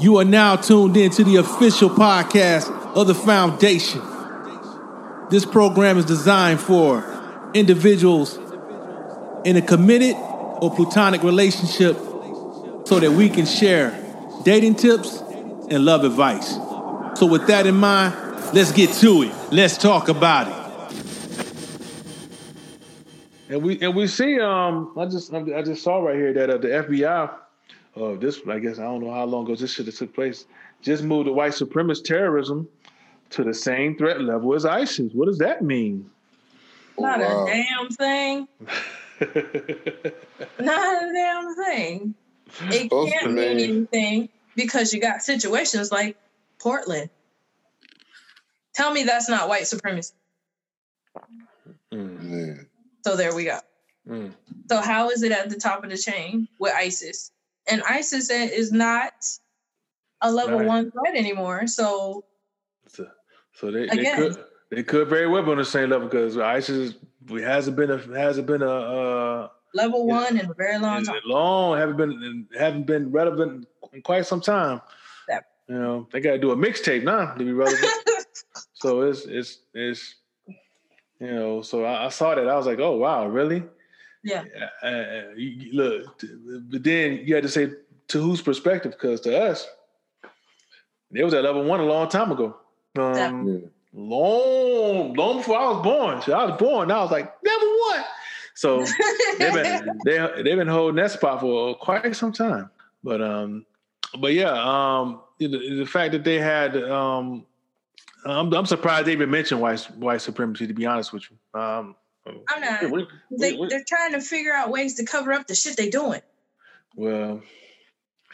You are now tuned in to the official podcast of the Foundation. This program is designed for individuals in a committed or platonic relationship so that we can share dating tips and love advice. So, with that in mind, let's get to it. Let's talk about it. And we and we see um I just I just saw right here that uh, the FBI uh this I guess I don't know how long ago this should have took place just moved the white supremacist terrorism to the same threat level as ISIS. What does that mean? Not wow. a damn thing. Not a damn thing. It can't mean anything because you got situations like Portland. Tell me that's not white supremacy. Mm. So there we go. Mm. So how is it at the top of the chain with ISIS? And ISIS is not a level right. one threat anymore. So, so, so they, they could they could very well be on the same level because ISIS hasn't been a hasn't been a uh, level one in a very long time. Long haven't been haven't been relevant in quite some time. Yeah. You know they got to do a mixtape now to be relevant. so it's it's it's you know, so I, I, saw that. I was like, oh wow, really? Yeah. Uh, you, look, but then you had to say to whose perspective? Because to us, it was at level one a long time ago. Um, yeah. Long, long before I was born. So I was born. I was like level one. So they've been they they've been holding that spot for quite some time. But um, but yeah, um, the, the fact that they had um I'm, I'm surprised they even mentioned white white supremacy. To be honest with you, um, Oh, I'm not. We, they, we, they're trying to figure out ways to cover up the shit they're doing. Well,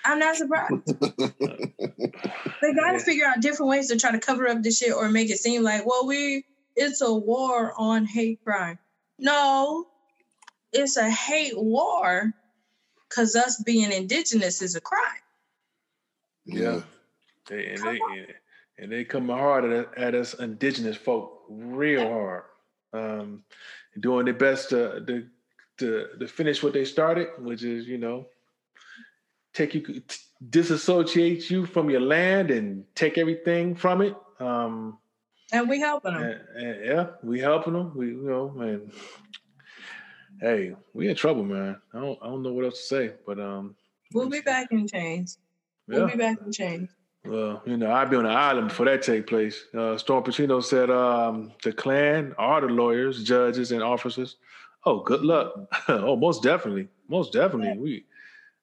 I'm not surprised. they got to figure out different ways to try to cover up the shit or make it seem like, well, we it's a war on hate crime. No, it's a hate war because us being indigenous is a crime. Yeah. They, and they, and they come hard at, at us indigenous folk real hard um, doing their best to, to, to to finish what they started which is you know take you disassociate you from your land and take everything from it. Um, and we helping them and, and yeah we helping them we you know man hey we in trouble man. I don't i don't know what else to say but um we'll be back in chains. We'll yeah. be back in chains well, you know, I'd be on the island before that take place. Uh, Storm Petrino said um, the Klan are the lawyers, judges, and officers. Oh, good luck. oh, most definitely, most definitely. We,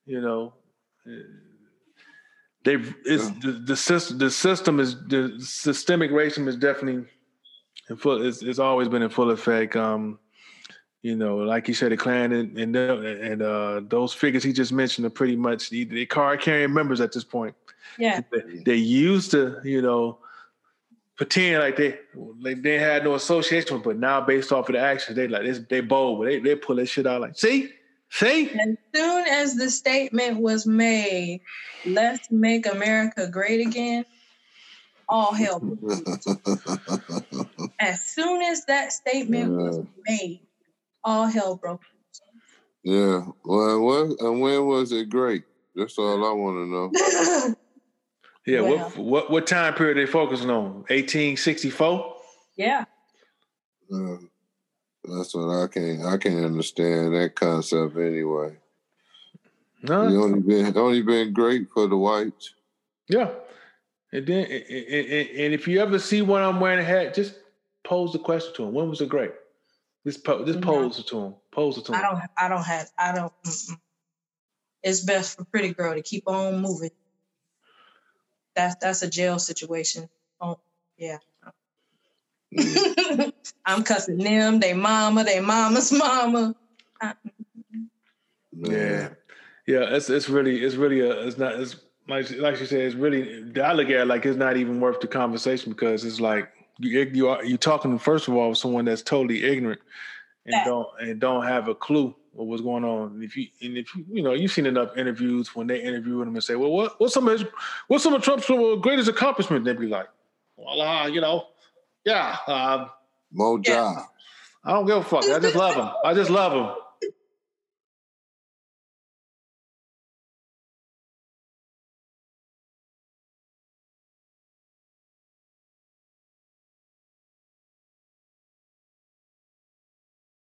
you know, they is yeah. the, the system. The system is the systemic racism is definitely in full. It's, it's always been in full effect. Um, you know, like you said, the Klan and and, and uh, those figures he just mentioned are pretty much the, the card carrying members at this point. Yeah. They, used to, you know, pretend like they like they had no association, but now based off of the actions, they like they, they bold, but they they pull that shit out like, see, see. As soon as the statement was made, let's make America great again, all hell. as soon as that statement yeah. was made, all hell broke. Yeah. Well, when and when was it great? That's all I want to know. Yeah, what what what time period they focusing on? 1864? Yeah. Uh, that's what I can't I can't understand that concept anyway. No, it's only been only been great for the whites. Yeah, and then and, and if you ever see one I'm wearing a hat, just pose the question to him. When was it great? Just po- just pose it to him. Pose it to him. I don't. I don't have. I don't. Mm-mm. It's best for pretty girl to keep on moving that's that's a jail situation. Oh, yeah. Mm. I'm cussing them, they mama, they mama's mama. Uh, yeah, yeah. It's it's really it's really a it's not it's like like she said it's really I look at it like it's not even worth the conversation because it's like you you are you talking first of all with someone that's totally ignorant and yeah. don't and don't have a clue what was going on. if you and if you you know you've seen enough interviews when they interview them and say, well, what what's some of his, what's some of Trump's greatest accomplishment? They'd be like, well, uh, you know, yeah, um, Mo yeah. I don't give a fuck. I just love him. I just love him.